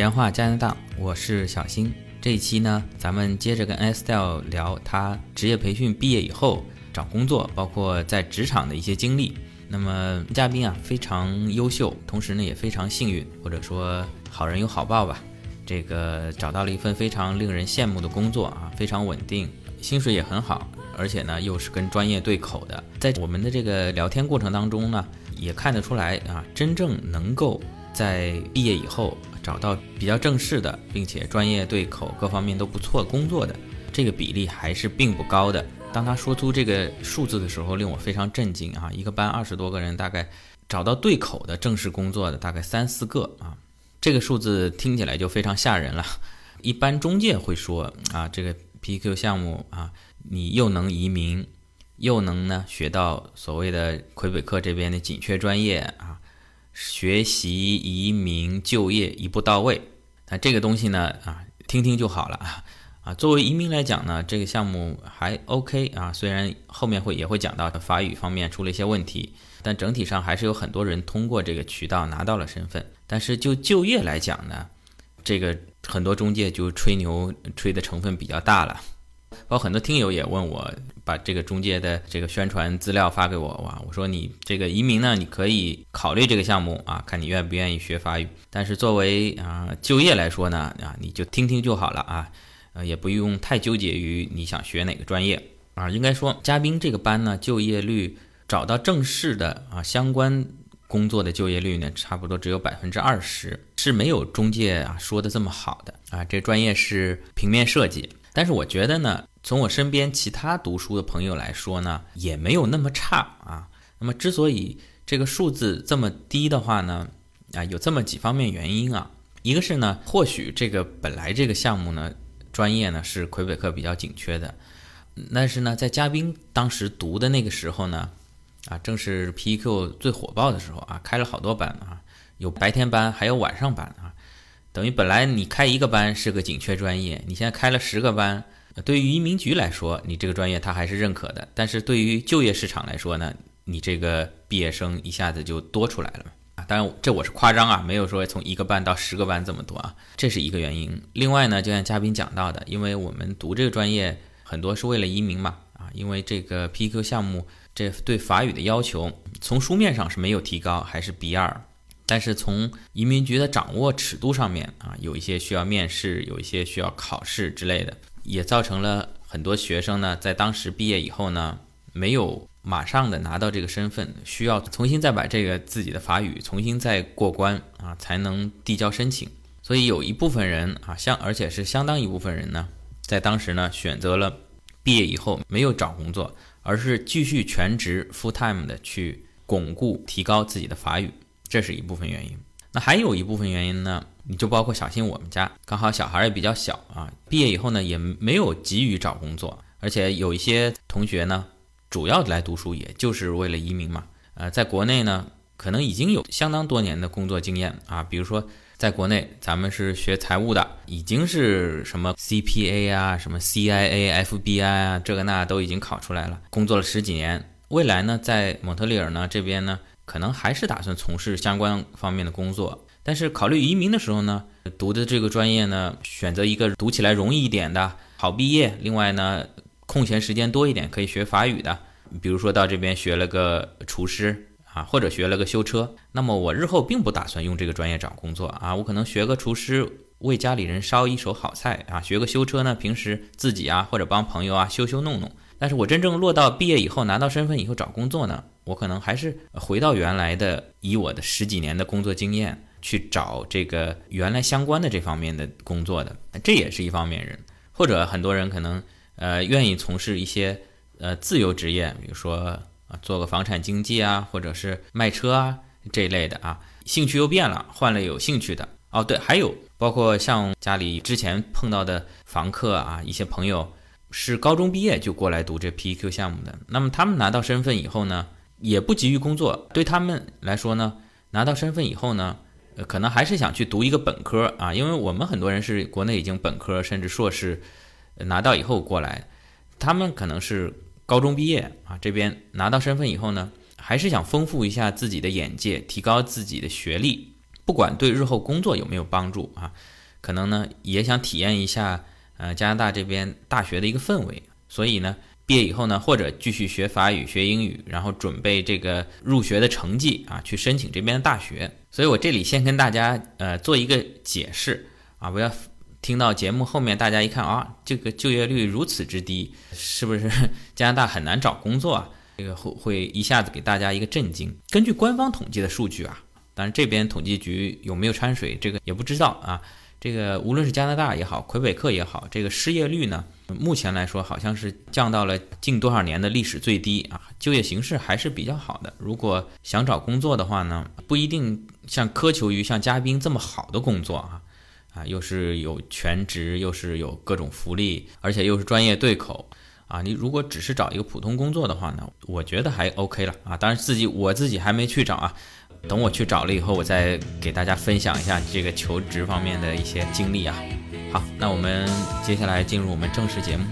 闲话加拿大，我是小新。这一期呢，咱们接着跟 Estelle 聊他职业培训毕业以后找工作，包括在职场的一些经历。那么嘉宾啊非常优秀，同时呢也非常幸运，或者说好人有好报吧。这个找到了一份非常令人羡慕的工作啊，非常稳定，薪水也很好，而且呢又是跟专业对口的。在我们的这个聊天过程当中呢，也看得出来啊，真正能够在毕业以后找到比较正式的，并且专业对口、各方面都不错工作的这个比例还是并不高的。当他说出这个数字的时候，令我非常震惊啊！一个班二十多个人，大概找到对口的正式工作的大概三四个啊。这个数字听起来就非常吓人了。一般中介会说啊，这个 PQ 项目啊，你又能移民，又能呢学到所谓的魁北克这边的紧缺专业啊，学习、移民、就业一步到位。那这个东西呢啊，听听就好了啊。啊，作为移民来讲呢，这个项目还 OK 啊，虽然后面会也会讲到法语方面出了一些问题。但整体上还是有很多人通过这个渠道拿到了身份。但是就就业来讲呢，这个很多中介就吹牛吹的成分比较大了。包括很多听友也问我，把这个中介的这个宣传资料发给我哇，我说你这个移民呢，你可以考虑这个项目啊，看你愿不愿意学法语。但是作为啊就业来说呢，啊你就听听就好了啊，呃也不用太纠结于你想学哪个专业啊。应该说嘉宾这个班呢，就业率。找到正式的啊相关工作的就业率呢，差不多只有百分之二十，是没有中介啊说的这么好的啊。这专业是平面设计，但是我觉得呢，从我身边其他读书的朋友来说呢，也没有那么差啊。那么之所以这个数字这么低的话呢，啊，有这么几方面原因啊。一个是呢，或许这个本来这个项目呢，专业呢是魁北克比较紧缺的，但是呢，在嘉宾当时读的那个时候呢。啊，正是 PEQ 最火爆的时候啊，开了好多班啊，有白天班，还有晚上班啊。等于本来你开一个班是个紧缺专业，你现在开了十个班，对于移民局来说，你这个专业他还是认可的。但是对于就业市场来说呢，你这个毕业生一下子就多出来了啊。当然这我是夸张啊，没有说从一个班到十个班这么多啊，这是一个原因。另外呢，就像嘉宾讲到的，因为我们读这个专业很多是为了移民嘛啊，因为这个 PQ 项目。这对法语的要求，从书面上是没有提高，还是 B 二，但是从移民局的掌握尺度上面啊，有一些需要面试，有一些需要考试之类的，也造成了很多学生呢，在当时毕业以后呢，没有马上的拿到这个身份，需要重新再把这个自己的法语重新再过关啊，才能递交申请。所以有一部分人啊，相而且是相当一部分人呢，在当时呢，选择了毕业以后没有找工作。而是继续全职 full time 的去巩固、提高自己的法语，这是一部分原因。那还有一部分原因呢？你就包括小新我们家，刚好小孩也比较小啊，毕业以后呢也没有急于找工作，而且有一些同学呢，主要来读书也就是为了移民嘛。呃，在国内呢，可能已经有相当多年的工作经验啊，比如说。在国内，咱们是学财务的，已经是什么 CPA 啊，什么 CIA、FBI 啊，这个那都已经考出来了，工作了十几年。未来呢，在蒙特利尔呢这边呢，可能还是打算从事相关方面的工作。但是考虑移民的时候呢，读的这个专业呢，选择一个读起来容易一点的，好毕业。另外呢，空闲时间多一点，可以学法语的，比如说到这边学了个厨师。啊，或者学了个修车，那么我日后并不打算用这个专业找工作啊，我可能学个厨师，为家里人烧一手好菜啊，学个修车呢，平时自己啊或者帮朋友啊修修弄弄。但是我真正落到毕业以后拿到身份以后找工作呢，我可能还是回到原来的，以我的十几年的工作经验去找这个原来相关的这方面的工作的，这也是一方面人。或者很多人可能呃愿意从事一些呃自由职业，比如说。啊，做个房产经纪啊，或者是卖车啊这一类的啊，兴趣又变了，换了有兴趣的哦。对，还有包括像家里之前碰到的房客啊，一些朋友是高中毕业就过来读这 PEQ 项目的，那么他们拿到身份以后呢，也不急于工作，对他们来说呢，拿到身份以后呢，呃，可能还是想去读一个本科啊，因为我们很多人是国内已经本科甚至硕士拿到以后过来，他们可能是。高中毕业啊，这边拿到身份以后呢，还是想丰富一下自己的眼界，提高自己的学历。不管对日后工作有没有帮助啊，可能呢也想体验一下呃加拿大这边大学的一个氛围，所以呢。毕业以后呢，或者继续学法语、学英语，然后准备这个入学的成绩啊，去申请这边的大学。所以我这里先跟大家呃做一个解释啊，不要听到节目后面大家一看啊，这个就业率如此之低，是不是 加拿大很难找工作啊？这个会会一下子给大家一个震惊。根据官方统计的数据啊，当然这边统计局有没有掺水，这个也不知道啊。这个无论是加拿大也好，魁北克也好，这个失业率呢？目前来说，好像是降到了近多少年的历史最低啊，就业形势还是比较好的。如果想找工作的话呢，不一定像苛求于像嘉宾这么好的工作啊，啊，又是有全职，又是有各种福利，而且又是专业对口啊。你如果只是找一个普通工作的话呢，我觉得还 OK 了啊。当然自己我自己还没去找啊。等我去找了以后，我再给大家分享一下这个求职方面的一些经历啊。好，那我们接下来进入我们正式节目。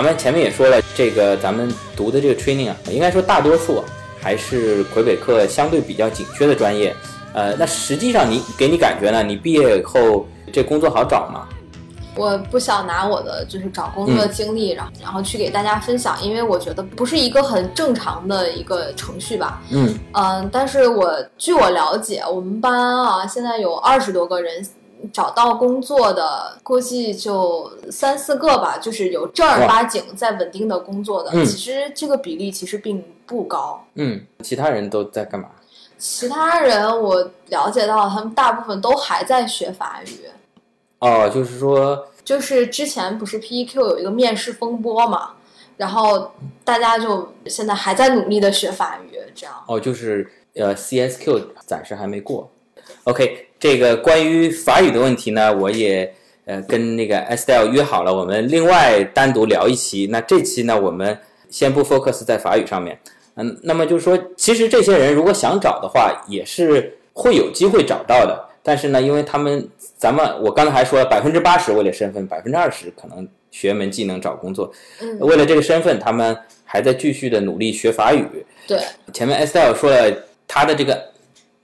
咱们前面也说了，这个咱们读的这个 training 啊，应该说大多数还是魁北克相对比较紧缺的专业。呃，那实际上你给你感觉呢？你毕业以后这工作好找吗？我不想拿我的就是找工作的经历，然后然后去给大家分享，因为我觉得不是一个很正常的一个程序吧。嗯嗯，但是我据我了解，我们班啊现在有二十多个人。找到工作的估计就三四个吧，就是有正儿八经在稳定的工作的。其实这个比例其实并不高。嗯，其他人都在干嘛？其他人我了解到，他们大部分都还在学法语。哦，就是说，就是之前不是 PEQ 有一个面试风波嘛，然后大家就现在还在努力的学法语，这样。哦，就是呃，CSQ 暂时还没过。OK。这个关于法语的问题呢，我也呃跟那个 Estelle 约好了，我们另外单独聊一期。那这期呢，我们先不 focus 在法语上面。嗯，那么就是说，其实这些人如果想找的话，也是会有机会找到的。但是呢，因为他们咱们我刚才还说了，百分之八十为了身份，百分之二十可能学门技能找工作。嗯，为了这个身份，他们还在继续的努力学法语。对，前面 Estelle 说了他的这个。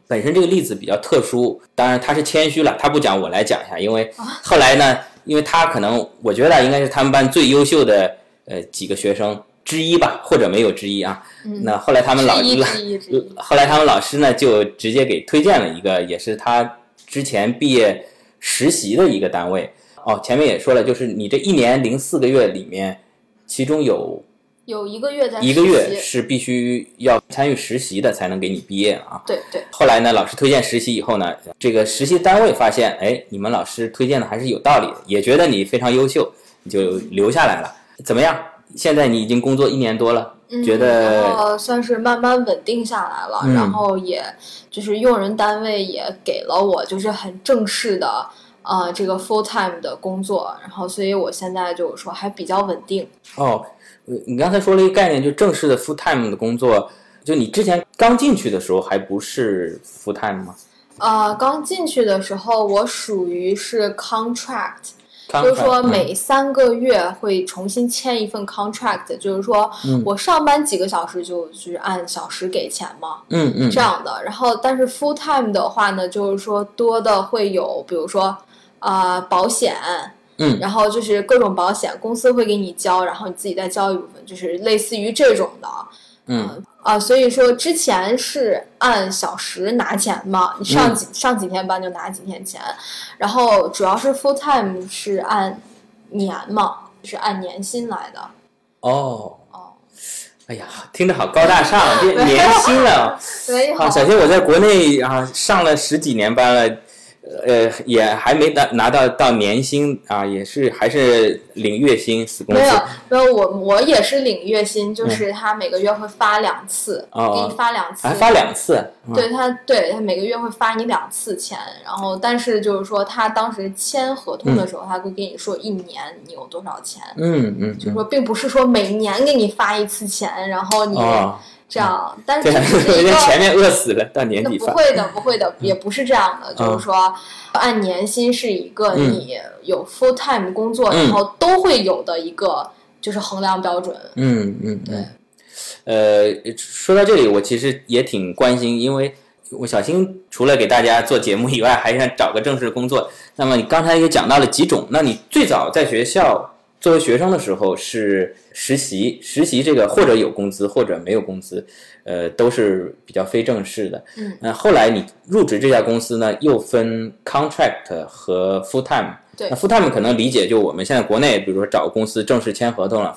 本身这个例子比较特殊，当然他是谦虚了，他不讲，我来讲一下。因为后来呢，因为他可能我觉得应该是他们班最优秀的呃几个学生之一吧，或者没有之一啊。那后来他们老师，后来他们老师呢就直接给推荐了一个，也是他之前毕业实习的一个单位。哦，前面也说了，就是你这一年零四个月里面，其中有。有一个月在一个月是必须要参与实习的才能给你毕业啊。对对。后来呢，老师推荐实习以后呢，这个实习单位发现，哎，你们老师推荐的还是有道理的，也觉得你非常优秀，你就留下来了。怎么样？现在你已经工作一年多了，觉得算是慢慢稳定下来了。然后也就是用人单位也给了我就是很正式的呃这个 full time 的工作，然后所以我现在就是说还比较稳定。哦。你刚才说了一个概念，就正式的 full time 的工作，就你之前刚进去的时候还不是 full time 吗？呃，刚进去的时候我属于是 contract，就是说每三个月会重新签一份 contract，就是说我上班几个小时就就是按小时给钱嘛，嗯嗯，这样的。然后但是 full time 的话呢，就是说多的会有，比如说啊保险。嗯，然后就是各种保险，公司会给你交，然后你自己再交一部分，就是类似于这种的。嗯啊，所以说之前是按小时拿钱嘛，你上几上几天班就拿几天钱，然后主要是 full time 是按年嘛，是按年薪来的。哦哦，哎呀，听着好高大上，这 年薪了。对。啊，小新，我在国内啊上了十几年班了。呃，也还没拿拿到到年薪啊，也是还是领月薪。没有没有，我我也是领月薪，就是他每个月会发两次，哦给你发两次，还发两次，嗯。对他，对他每个月会发你两次钱，然后但是就是说他当时签合同的时候，他会跟你说一年你有多少钱，嗯嗯，就是说并不是说每年给你发一次钱，然后你哦，这样，但是人家前面饿死了，到年那底。不会的，不会的，也不是这样的，就是说按年薪是一个嗯你有 full time 工作，嗯然后都会有的一个就是衡量标准。嗯嗯对嗯。呃，说到这里，我其实也挺关心，因为我小新除了给大家做节目以外，还想找个正式工作。那么你刚才也讲到了几种，那你最早在学校作为学生的时候是实习，实习这个或者有工资或者没有工资，呃，都是比较非正式的。嗯，那后来你入职这家公司呢，又分 contract 和 full time。对那 full time 可能理解就我们现在国内，比如说找个公司正式签合同了，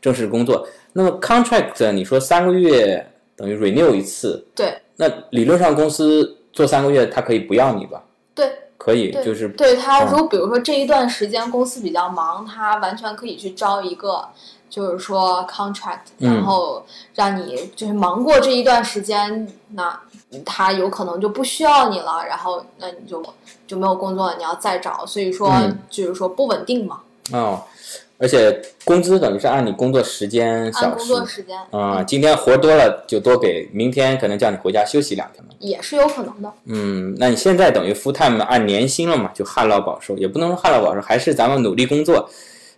正式工作。那么 contract 你说三个月等于 renew 一次，对那理论上公司做三个月，他可以不要你吧？对可以，就是对，他嗯。如果比如说这一段时间公司比较忙，他完全可以去招一个。就是说 contract，嗯。然后让你就是忙过这一段时间，那他有可能就不需要你了，然后那你就就没有工作了，你要再找，所以说、嗯。就是说不稳定嘛，哦，而且工资等于是按你工作时间按工小时作时间啊、今天活多了就多给，明天可能叫你回家休息两天嘛。也是有可能的。嗯，那你现在等于 full time 按年薪了嘛，就旱涝保收，也不能说旱涝保收，还是咱们努力工作，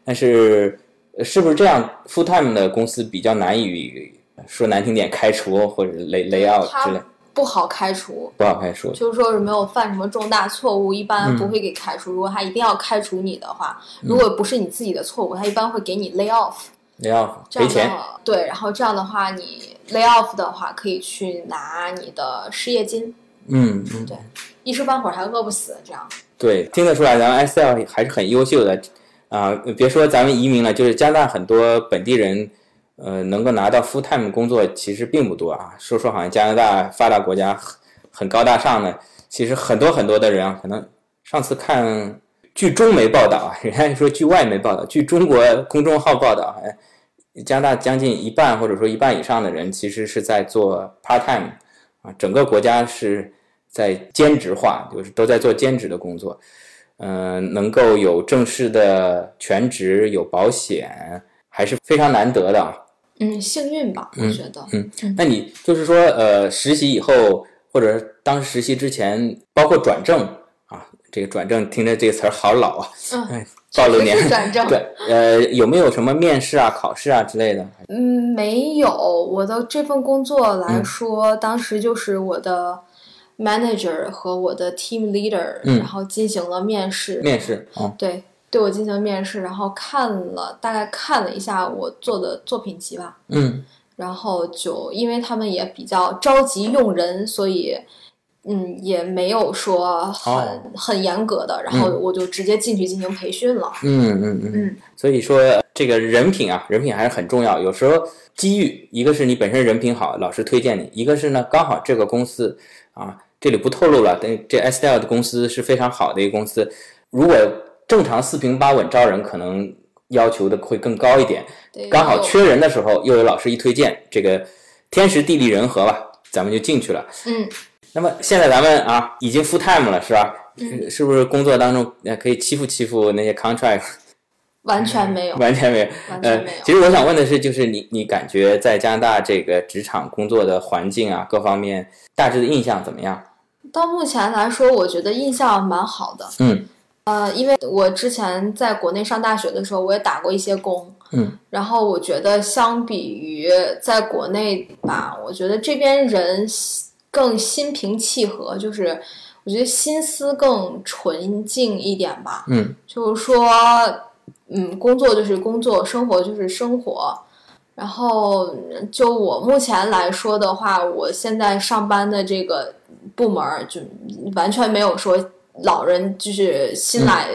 但是呃是不是这样 full time 的公司比较难以说难听点开除或者 lay lay out 之类，不好开除，不好开除？就是说是没有犯什么重大错误，一嗯般不会给开除。如果他一定要开除你的话，如果不是你自己的错误，他一般会给你 lay off。lay off 这样赔钱，的对，然后这样的话，你 lay off 的话，可以去拿你的失业金，嗯嗯，对，一时半会儿还饿不死。这样，对，听得出来咱们 S L 还是很优秀的啊、别说咱们移民了，就是加拿大很多本地人。呃，能够拿到 full time 工作其实并不多啊。说说好像加拿大发达国家很很高大上的，其实很多很多的人啊，可能上次看据中媒报道啊，人家说据外媒报道，据中国公众号报道，哎，加拿大将近一半或者说一半以上的人其实是在做 part time 啊，整个国家是在兼职化，就是都在做兼职的工作。嗯、能够有正式的全职，有保险，还是非常难得的啊。嗯，幸运吧，我觉得。嗯，那你就是说，呃，实习以后，或者是当实习之前，包括转正啊，这个转正听着这个词儿好老啊，嗯哎，暴露年转正。对，呃，有没有什么面试啊、考试啊之类的？嗯，没有。我的这份工作来嗯说，当时就是我的 manager 和我的 team leader，、嗯然后进行了面试。面试啊，对，对我进行面试，然后看了大概看了一下我做的作品集吧，嗯然后就因为他们也比较着急用人，所以。嗯，也没有说很、哦很严格的，然后我就直接进去进行培训了。嗯嗯嗯嗯，所以说这个人品啊，人品还是很重要。有时候机遇，一个是你本身人品好，老师推荐你；一个是呢，刚好这个公司啊，这里不透露了，但这 S L 的公司是非常好的一个公司。如果正常四平八稳招人，可能要求的会更高一点。刚好缺人的时候，又有老师一推荐，这个天时地利人和吧，咱们就进去了。嗯，那么现在咱们啊，已经 full time 了，是吧？嗯是不是工作当中呃可以欺负欺负那些 contract？完全没有，完全没有。呃完全没有。，其实我想问的是，就是你你感觉在加拿大这个职场工作的环境啊，各方面大致的印象怎么样？到目前来说，我觉得印象蛮好的。嗯呃，因为我之前在国内上大学的时候，我也打过一些工，嗯，然后我觉得相比于在国内吧，我觉得这边人更心平气和，就是我觉得心思更纯净一点吧。嗯就是说，嗯，工作就是工作，生活就是生活。然后，就我目前来说的话，我现在上班的这个部门儿就完全没有说老人就是新来、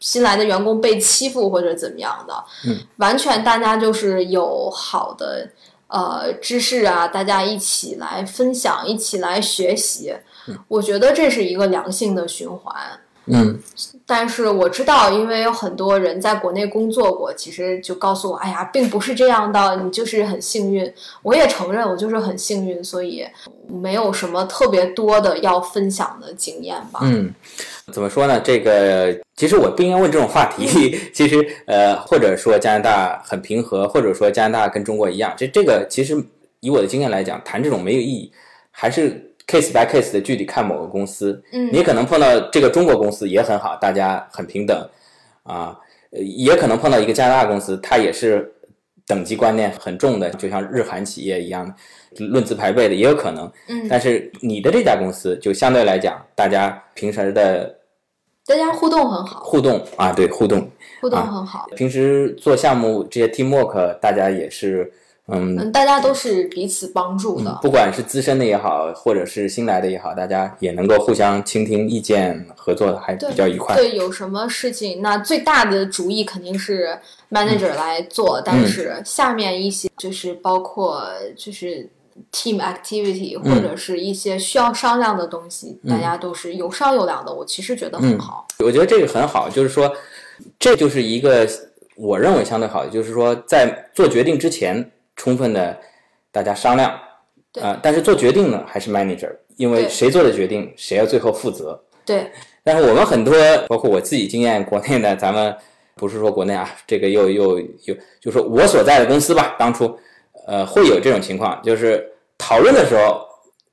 新来的员工被欺负或者怎么样的，嗯，完全大家就是有好的呃知识啊，大家一起来分享，一起来学习。我觉得这是一个良性的循环。嗯，但是我知道，因为有很多人在国内工作过，其实就告诉我，哎呀，并不是这样的，你就是很幸运。我也承认，我就是很幸运，所以没有什么特别多的要分享的经验吧。嗯，怎么说呢？这个其实我不应该问这种话题。其实，呃，或者说加拿大很平和，或者说加拿大跟中国一样，这这个其实以我的经验来讲，谈这种没有意义，还是。Case by case 的具体看某个公司，嗯，你可能碰到这个中国公司也很好，大家很平等，啊，也可能碰到一个加拿大公司，它也是等级观念很重的，就像日韩企业一样，论资排辈的也有可能，嗯，但是你的这家公司就相对来讲，大家平时的，大家互动很好，互动啊，对，互动，互动很好，平时做项目这些 teamwork，大家也是。嗯，大家都是彼此帮助的，不管是资深的也好，或者是新来的也好，大家也能够互相倾听意见，合作的还比较愉快。对，有什么事情，那最大的主意肯定是 manager 来做，但是下面一些就是包括就是 team activity 或者是一些需要商量的东西，大家都是有商有量的。我其实觉得很好，我觉得这个很好，就是说，这就是一个我认为相对好的，就是说在做决定之前。充分的，大家商量，啊，但是做决定呢还是 manager，因为谁做的决定，谁要最后负责。对。但是我们很多，包括我自己经验，国内的咱们不是说国内啊，这个又又又，就说我所在的公司吧，当初，呃，会有这种情况，就是讨论的时候，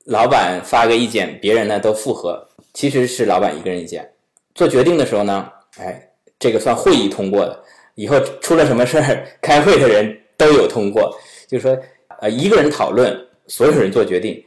老板发个意见，别人呢都附和，其实是老板一个人意见。做决定的时候呢，哎，这个算会议通过的，以后出了什么事儿，开会的人都有通过。就是说，呃，一个人讨论，所有人做决定，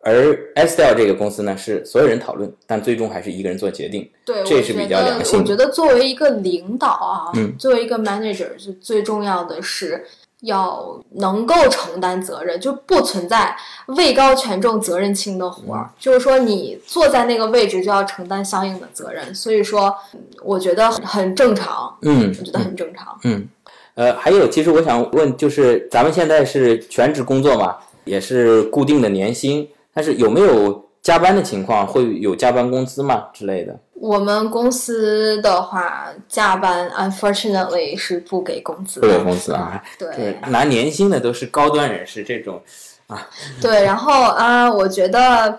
而 Estelle 这个公司呢，是所有人讨论，但最终还是一个人做决定。对，这是比较良性。我觉得作为一个领导啊，嗯，作为一个 manager，是最重要的是要能够承担责任，就不存在位高权重责任轻的活儿。就是说，你坐在那个位置就要承担相应的责任。所以说，我觉得很正常。嗯，我觉得很正常。嗯。呃，还有，其实我想问，就是咱们现在是全职工作嘛，也是固定的年薪，但是有没有加班的情况？会有加班工资吗之类的？我们公司的话，加班 unfortunately 是不给工资，不给工资啊。对，拿年薪的都是高端人士这种啊。对，然后啊，我觉得。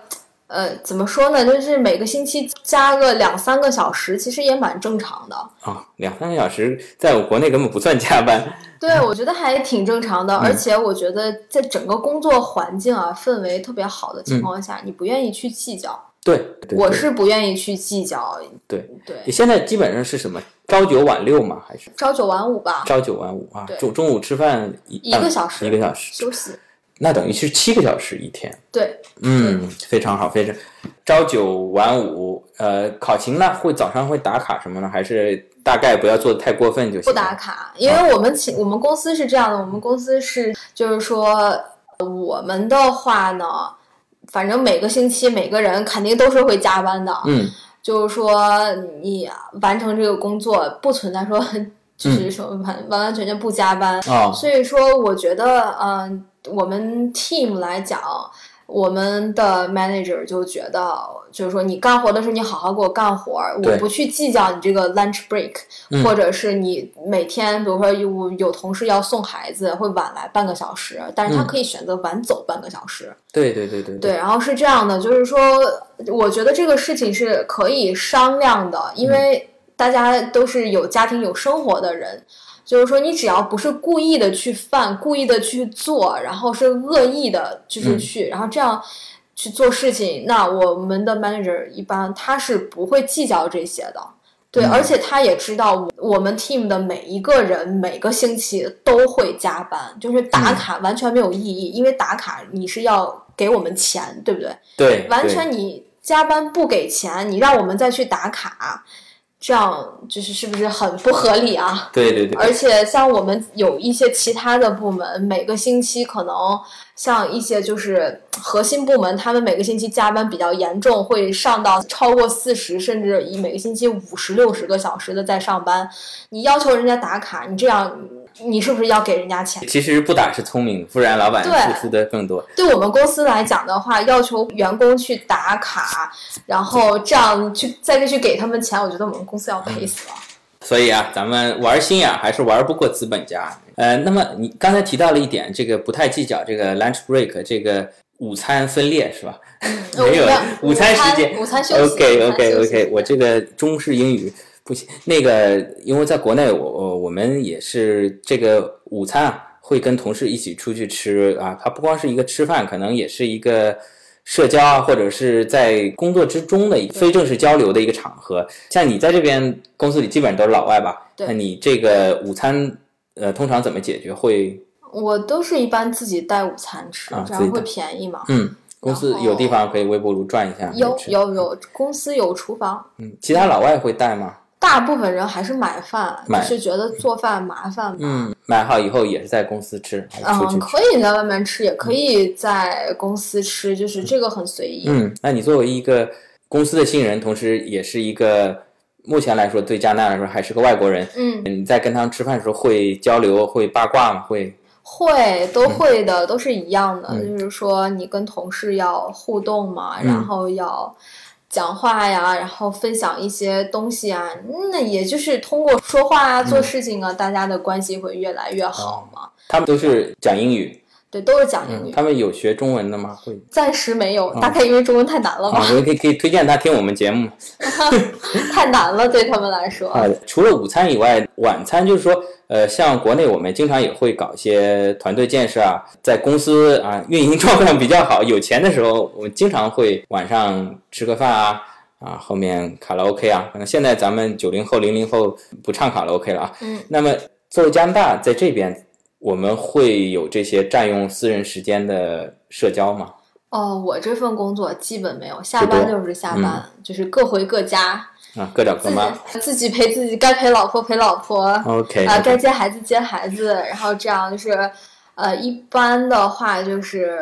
呃，怎么说呢？就是每个星期加个两三个小时，其实也蛮正常的啊。两三个小时，在我国内根本不算加班。对，我觉得还挺正常的。而且我觉得，在整个工作环境啊、氛围特别好的情况下，你不愿意去计较。对，我是不愿意去计较。对对。你现在基本上是什么？朝九晚六吗？还是朝九晚五吧？朝九晚五啊。中中午吃饭一一个小时，一个小时休息。那等于是七个小时一天，对，嗯，非常好，非常朝九晚五。呃，考勤呢会早上会打卡什么呢？还是大概不要做的太过分就行？不打卡，因为我们请我们公司是这样的，我们公司是就是说我们的话呢，反正每个星期每个人肯定都是会加班的，嗯，就是说你完成这个工作不存在说 就是说完完完全全不加班啊，所以说我觉得嗯。我们 team 来讲，我们的 manager 就觉得，就是说你干活的时候，你好好给我干活，我不去计较你这个 lunch break，或者是你每天，比如说有有同事要送孩子，会晚来半个小时，但是他可以选择晚走半个小时。对对对对。对，然后是这样的，就是说，我觉得这个事情是可以商量的，因为大家都是有家庭有生活的人。就是说，你只要不是故意的去犯，故意的去做，然后是恶意的，就是去，然后这样去做事情，那我们的 manager 一般他是不会计较这些的，对，而且他也知道我们 team 的每一个人每个星期都会加班，就是打卡完全没有意义，因为打卡你是要给我们钱，对不对？对，完全你加班不给钱，你让我们再去打卡。这样就是是不是很不合理啊？对对对。而且像我们有一些其他的部门，每个星期可能像一些就是核心部门，他们每个星期加班比较严重，会上到超过四十，甚至以每个星期五十六十个小时的在上班。你要求人家打卡，你这样你是不是要给人家钱？其实不打是聪明，不然老板付出的更多。对我们公司来讲的话，要求员工去打卡，然后这样去再去给他们钱，我觉得我们公司要赔死了。所以啊，咱们玩心眼，还是玩不过资本家。呃，那么你刚才提到了一点，这个不太计较这个 lunch break，这个午餐分裂是吧？没有午餐时间，午餐休息。OK OK OK，我这个中式英语不行。那个，因为在国内，我我我们也是这个午餐啊，会跟同事一起出去吃啊。它不光是一个吃饭，可能也是一个社交啊，或者是在工作之中的非正式交流的一个场合。像你在这边公司里基本上都是老外吧？对那你这个午餐呃，通常怎么解决？会我都是一般自己带午餐吃，这样会便宜嘛。嗯，公司有地方可以微波炉转一下。有有有，公司有厨房，嗯，其他老外会带吗？大部分人还是买饭，买就是觉得做饭麻烦嘛。嗯，买好以后也是在公司吃，嗯，可以在外面吃，也可以在公司吃，就是这个很随意。嗯，那你作为一个公司的新人，同时也是一个目前来说对加拿大来说还是个外国人，嗯，你在跟他们吃饭的时候会交流、会八卦吗？会会都会的，都是一样的。嗯就是说，你跟同事要互动嘛，嗯然后要讲话呀，然后分享一些东西啊，那也就是通过说话啊、做事情啊，大家的关系会越来越好嘛。他们都是讲英语，对，都是讲英嗯，语。他们有学中文的吗？会暂时没有，大概因为中文太难了吧，啊，我可以可以推荐他听我们节目。太难了对他们来说。啊，除了午餐以外，晚餐就是说，呃，像国内我们经常也会搞一些团队建设啊，在公司啊运营状况比较好、有钱的时候，我们经常会晚上吃个饭啊，啊，后面卡拉 OK 啊。可能现在咱们九零后、零零后不唱卡拉 OK 了啊。嗯。那么作为加拿大在这边，我们会有这些占用私人时间的社交吗？哦，我这份工作基本没有，下班就是下班，就是各回各家，啊，各找各妈。自己陪自己，该陪老婆陪老婆，OK 啊，该接孩子接孩子，然后这样就是，呃，一般的话就是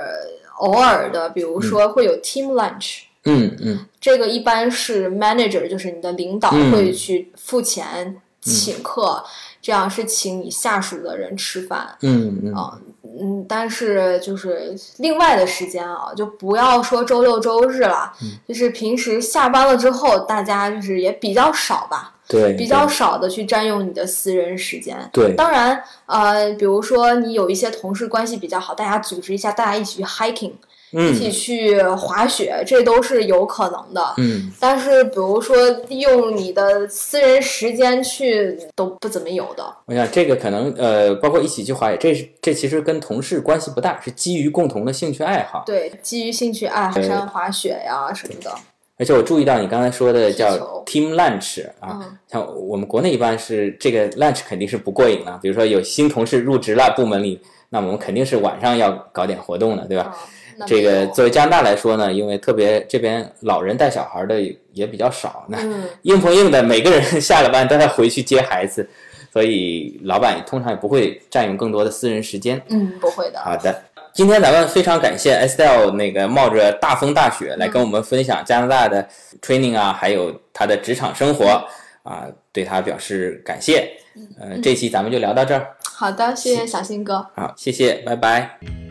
偶尔的，比如说会有 team lunch，、嗯嗯。这个一般是 manager，就是你的领导嗯。会去付钱请客，这样是请你下属的人吃饭。嗯嗯啊，嗯，但是就是另外的时间啊，就不要说周六周日了，嗯就是平时下班了之后，大家就是也比较少吧，对，比较少的去占用你的私人时间。对当然，呃，比如说你有一些同事关系比较好，大家组织一下，大家一起去 hiking，、嗯一起去滑雪，这都是有可能的。嗯但是，比如说利用你的私人时间去，都不怎么有的。我想这个可能呃，包括一起去滑雪，这是这其实跟同事关系不大，是基于共同的兴趣爱好。对，基于兴趣爱好，对山滑雪呀什么的。而且我注意到你刚才说的叫 team lunch 啊，嗯像我们国内一般是这个 lunch 肯定是不过瘾的，比如说有新同事入职了部门里，那我们肯定是晚上要搞点活动的，对吧？这个作为加拿大来说呢，因为特别这边老人带小孩的也比较少，那嗯，硬碰硬的每个人 下了班都要回去接孩子，所以老板通常也不会占用更多的私人时间。嗯，不会的。好的，今天咱们非常感谢 Estelle 那个冒着大风大雪来跟我们分享加拿大的 training 啊，还有他的职场生活啊，对他表示感谢。呃，这期咱们就聊到这儿，好的，谢谢小新哥。好，谢谢，拜拜。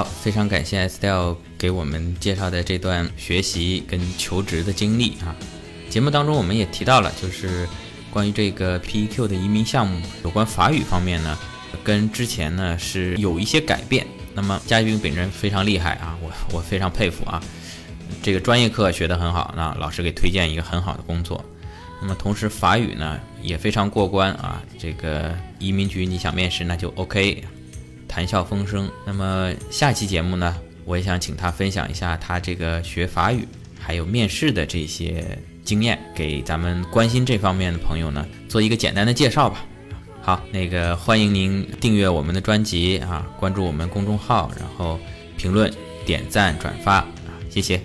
好，非常感谢 Estelle 给我们介绍的这段学习跟求职的经历啊。节目当中我们也提到了，就是关于这个 PEQ 的移民项目，有关法语方面呢，跟之前呢是有一些改变。那么嘉宾本人非常厉害啊，我我非常佩服啊。这个专业课学得很好，那老师给推荐一个很好的工作。那么同时法语呢也非常过关啊，这个移民局你想面试那就 OK，谈笑风生。那么下期节目呢，我也想请他分享一下他这个学法语还有面试的这些经验，给咱们关心这方面的朋友呢做一个简单的介绍吧。好，那个欢迎您订阅我们的专辑啊，关注我们公众号，然后评论、点赞、转发啊，谢谢。